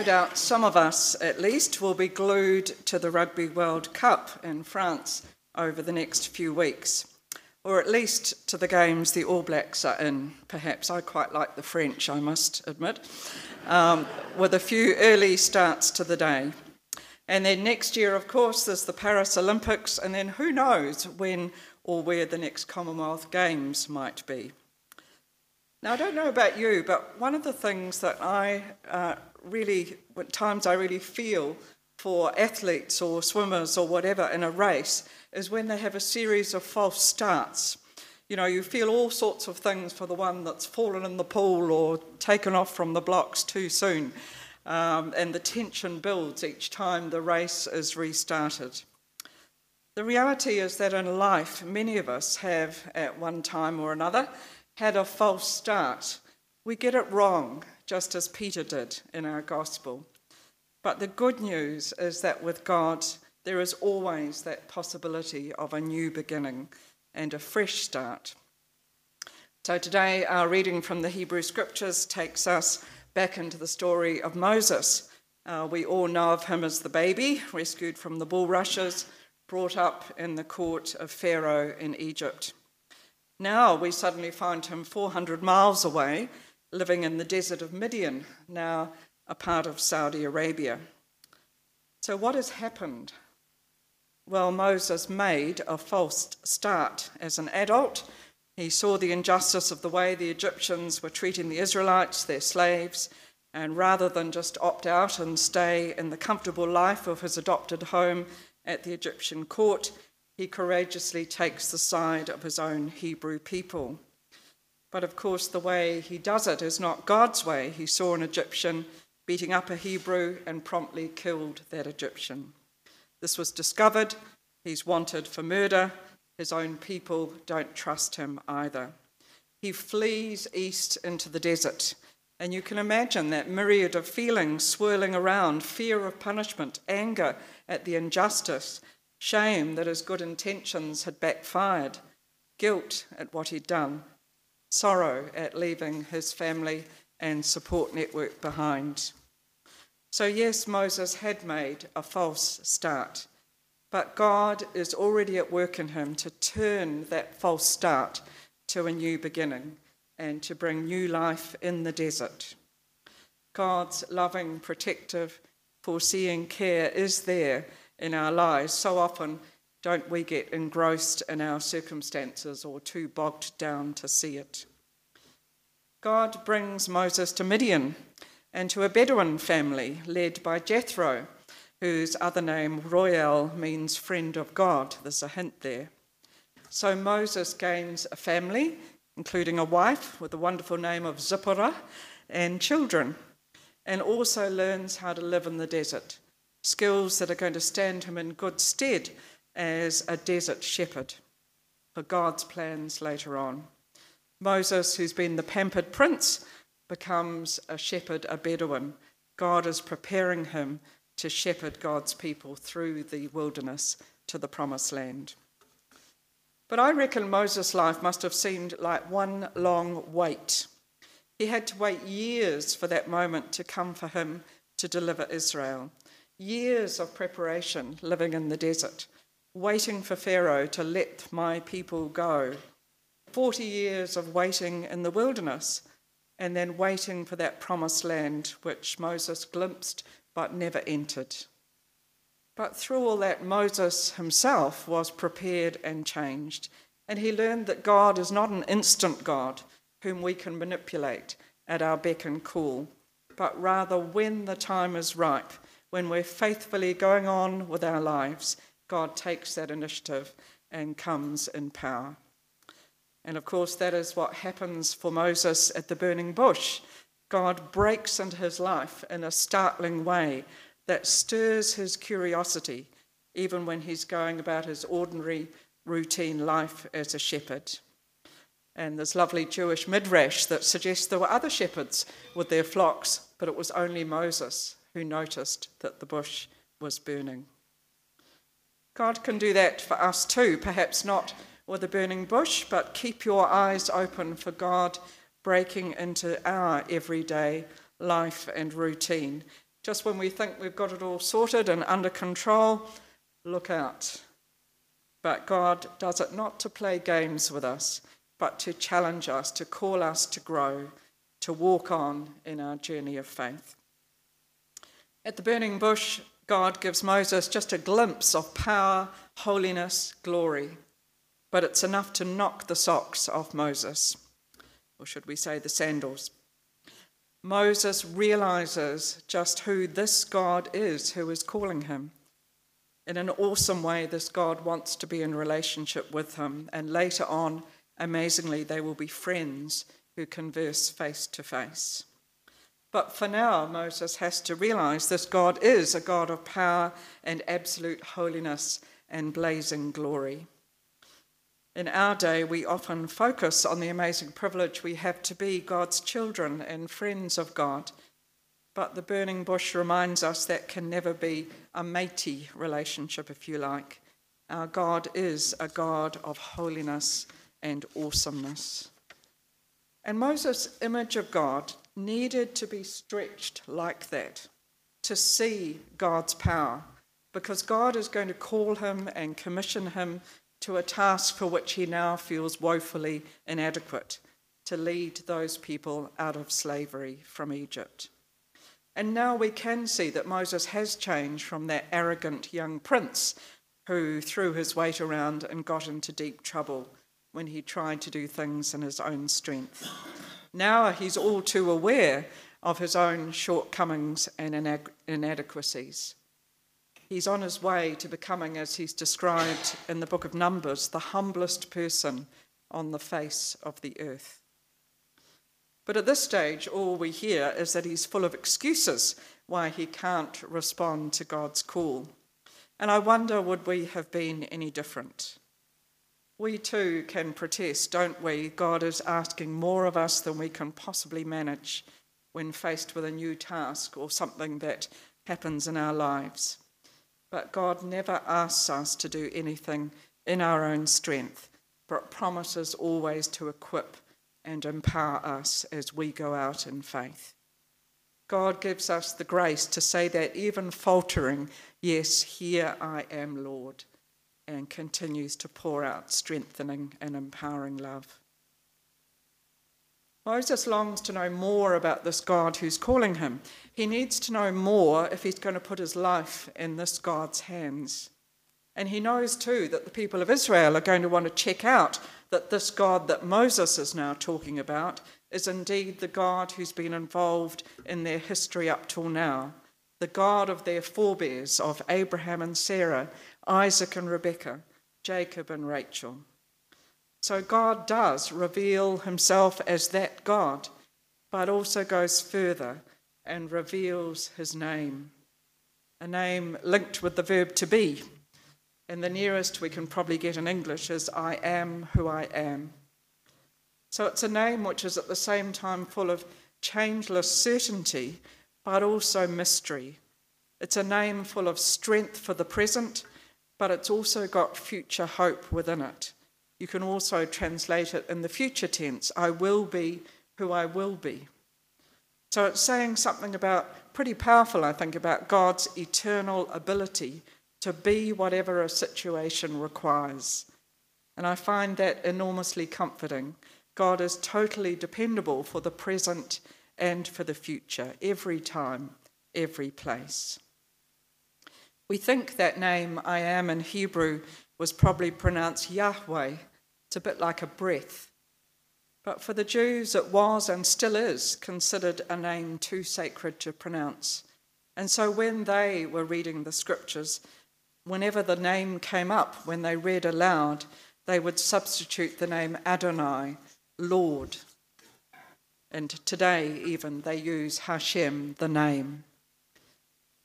No doubt some of us, at least, will be glued to the Rugby World Cup in France over the next few weeks, or at least to the games the All Blacks are in. Perhaps I quite like the French, I must admit, um, with a few early starts to the day. And then next year, of course, there's the Paris Olympics, and then who knows when or where the next Commonwealth Games might be. Now, I don't know about you, but one of the things that I uh, really, at times I really feel for athletes or swimmers or whatever in a race is when they have a series of false starts. You know, you feel all sorts of things for the one that's fallen in the pool or taken off from the blocks too soon. Um, and the tension builds each time the race is restarted. The reality is that in life, many of us have, at one time or another, had a false start. We get it wrong, just as Peter did in our gospel. But the good news is that with God, there is always that possibility of a new beginning and a fresh start. So today, our reading from the Hebrew Scriptures takes us back into the story of Moses. Uh, we all know of him as the baby, rescued from the bulrushes, brought up in the court of Pharaoh in Egypt. Now we suddenly find him 400 miles away living in the desert of Midian, now a part of Saudi Arabia. So, what has happened? Well, Moses made a false start as an adult. He saw the injustice of the way the Egyptians were treating the Israelites, their slaves, and rather than just opt out and stay in the comfortable life of his adopted home at the Egyptian court, he courageously takes the side of his own Hebrew people. But of course, the way he does it is not God's way. He saw an Egyptian beating up a Hebrew and promptly killed that Egyptian. This was discovered. He's wanted for murder. His own people don't trust him either. He flees east into the desert. And you can imagine that myriad of feelings swirling around fear of punishment, anger at the injustice, shame that his good intentions had backfired, guilt at what he'd done, sorrow at leaving his family and support network behind. So, yes, Moses had made a false start, but God is already at work in him to turn that false start to a new beginning and to bring new life in the desert. God's loving, protective, foreseeing care is there in our lives. So often, don't we get engrossed in our circumstances or too bogged down to see it? God brings Moses to Midian and to a Bedouin family led by Jethro, whose other name, Reuel, means friend of God. There's a hint there. So Moses gains a family, including a wife with the wonderful name of Zipporah, and children, and also learns how to live in the desert, skills that are going to stand him in good stead as a desert shepherd for God's plans later on. Moses, who's been the pampered prince, becomes a shepherd, a Bedouin. God is preparing him to shepherd God's people through the wilderness to the promised land. But I reckon Moses' life must have seemed like one long wait. He had to wait years for that moment to come for him to deliver Israel. Years of preparation living in the desert, waiting for Pharaoh to let my people go. 40 years of waiting in the wilderness and then waiting for that promised land which Moses glimpsed but never entered. But through all that, Moses himself was prepared and changed, and he learned that God is not an instant God whom we can manipulate at our beck and call, but rather when the time is ripe, when we're faithfully going on with our lives, God takes that initiative and comes in power. And of course, that is what happens for Moses at the burning bush. God breaks into his life in a startling way that stirs his curiosity, even when he's going about his ordinary, routine life as a shepherd. And there's lovely Jewish midrash that suggests there were other shepherds with their flocks, but it was only Moses who noticed that the bush was burning. God can do that for us too, perhaps not with a burning bush, but keep your eyes open for God breaking into our everyday life and routine Just when we think we've got it all sorted and under control, look out. But God does it not to play games with us, but to challenge us, to call us to grow, to walk on in our journey of faith. At the burning bush, God gives Moses just a glimpse of power, holiness, glory. But it's enough to knock the socks off Moses, or should we say the sandals. Moses realizes just who this God is who is calling him. In an awesome way, this God wants to be in relationship with him, and later on, amazingly, they will be friends who converse face to face. But for now, Moses has to realize this God is a God of power and absolute holiness and blazing glory. In our day, we often focus on the amazing privilege we have to be God's children and friends of God. But the burning bush reminds us that can never be a matey relationship, if you like. Our God is a God of holiness and awesomeness. And Moses' image of God needed to be stretched like that to see God's power, because God is going to call him and commission him to a task for which he now feels woefully inadequate to lead those people out of slavery from Egypt. And now we can see that Moses has changed from that arrogant young prince who threw his weight around and got into deep trouble when he tried to do things in his own strength. Now he's all too aware of his own shortcomings and inadequacies. He's on his way to becoming, as he's described in the book of Numbers, the humblest person on the face of the earth. But at this stage, all we hear is that he's full of excuses why he can't respond to God's call. And I wonder, would we have been any different? We too can protest, don't we? God is asking more of us than we can possibly manage when faced with a new task or something that happens in our lives. But God never asks us to do anything in our own strength, but promises always to equip and empower us as we go out in faith. God gives us the grace to say that even faltering, yes, here I am, Lord, and continues to pour out strengthening and empowering love. Moses longs to know more about this God who's calling him. He needs to know more if he's going to put his life in this God's hands. And he knows too that the people of Israel are going to want to check out that this God that Moses is now talking about is indeed the God who's been involved in their history up till now, the God of their forebears, of Abraham and Sarah, Isaac and Rebekah, Jacob and Rachel. So God does reveal himself as that God, but also goes further and reveals his name, a name linked with the verb to be. And the nearest we can probably get in English is I am who I am. So it's a name which is at the same time full of changeless certainty, but also mystery. It's a name full of strength for the present, but it's also got future hope within it. You can also translate it in the future tense I will be who I will be. So it's saying something about, pretty powerful, I think, about God's eternal ability to be whatever a situation requires. And I find that enormously comforting. God is totally dependable for the present and for the future, every time, every place. We think that name, I am in Hebrew, was probably pronounced Yahweh, it's a bit like a breath. But for the Jews, it was and still is considered a name too sacred to pronounce. And so when they were reading the scriptures, whenever the name came up, when they read aloud, they would substitute the name Adonai, Lord. And today, even, they use Hashem, the name.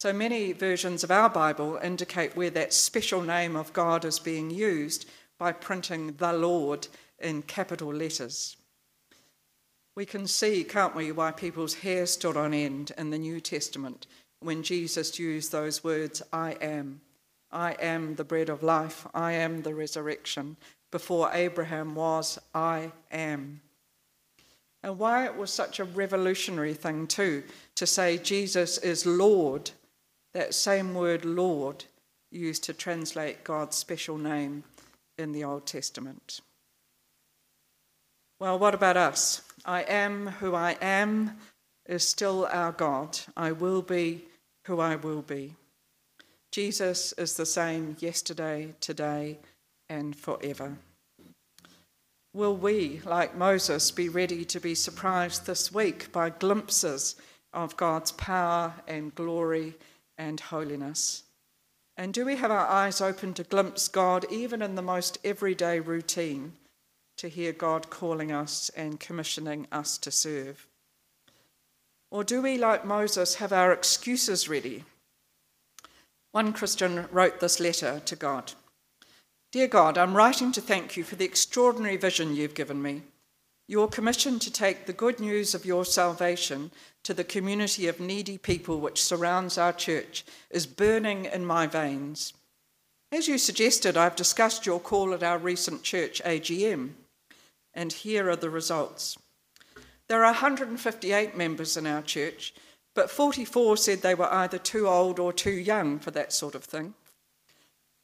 So many versions of our Bible indicate where that special name of God is being used by printing the Lord in capital letters. We can see, can't we, why people's hair stood on end in the New Testament when Jesus used those words, I am. I am the bread of life. I am the resurrection. Before Abraham was, I am. and why it was such a revolutionary thing, too, to say Jesus is Lord, that same word Lord used to translate God's special name in the Old Testament. Well, what about us? I am who I am is still our God. I will be who I will be. Jesus is the same yesterday, today, and forever. Will we, like Moses, be ready to be surprised this week by glimpses of God's power and glory and holiness? And do we have our eyes open to glimpse God even in the most everyday routine, to hear God calling us and commissioning us to serve? Or do we, like Moses, have our excuses ready? One Christian wrote this letter to God Dear God, I'm writing to thank you for the extraordinary vision you've given me. Your commission to take the good news of your salvation to the community of needy people which surrounds our church is burning in my veins. As you suggested, I've discussed your call at our recent church AGM, and here are the results. There are 158 members in our church, but 44 said they were either too old or too young for that sort of thing.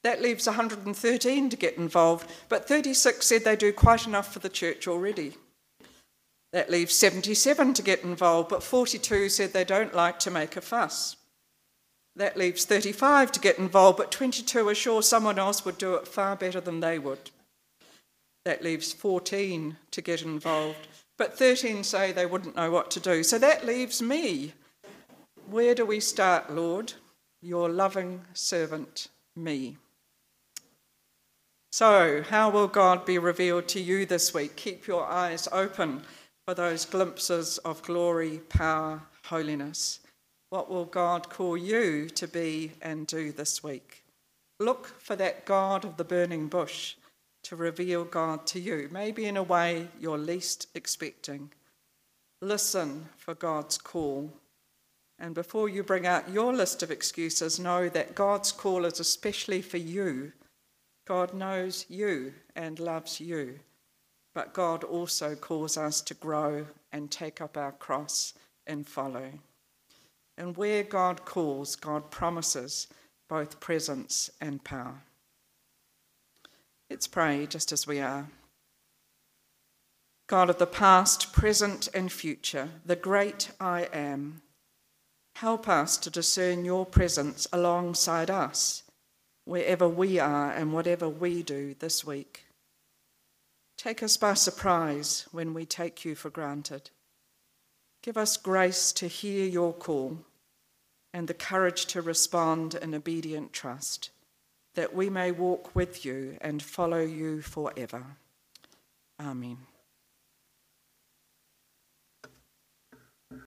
That leaves 113 to get involved, but 36 said they do quite enough for the church already. That leaves 77 to get involved, but 42 said they don't like to make a fuss. That leaves 35 to get involved, but 22 are sure someone else would do it far better than they would. That leaves 14 to get involved, but 13 say they wouldn't know what to do. So that leaves me. Where do we start, Lord? Your loving servant, me. So, how will God be revealed to you this week? Keep your eyes open for those glimpses of glory, power, holiness. What will God call you to be and do this week? Look for that God of the burning bush to reveal God to you, maybe in a way you're least expecting. Listen for God's call. And before you bring out your list of excuses, know that God's call is especially for you. God knows you and loves you, but God also calls us to grow and take up our cross and follow. And where God calls, God promises both presence and power. Let's pray just as we are. God of the past, present, and future, the great I am, help us to discern your presence alongside us, wherever we are and whatever we do this week. Take us by surprise when we take you for granted. Give us grace to hear your call and the courage to respond in obedient trust that we may walk with you and follow you forever. Amen.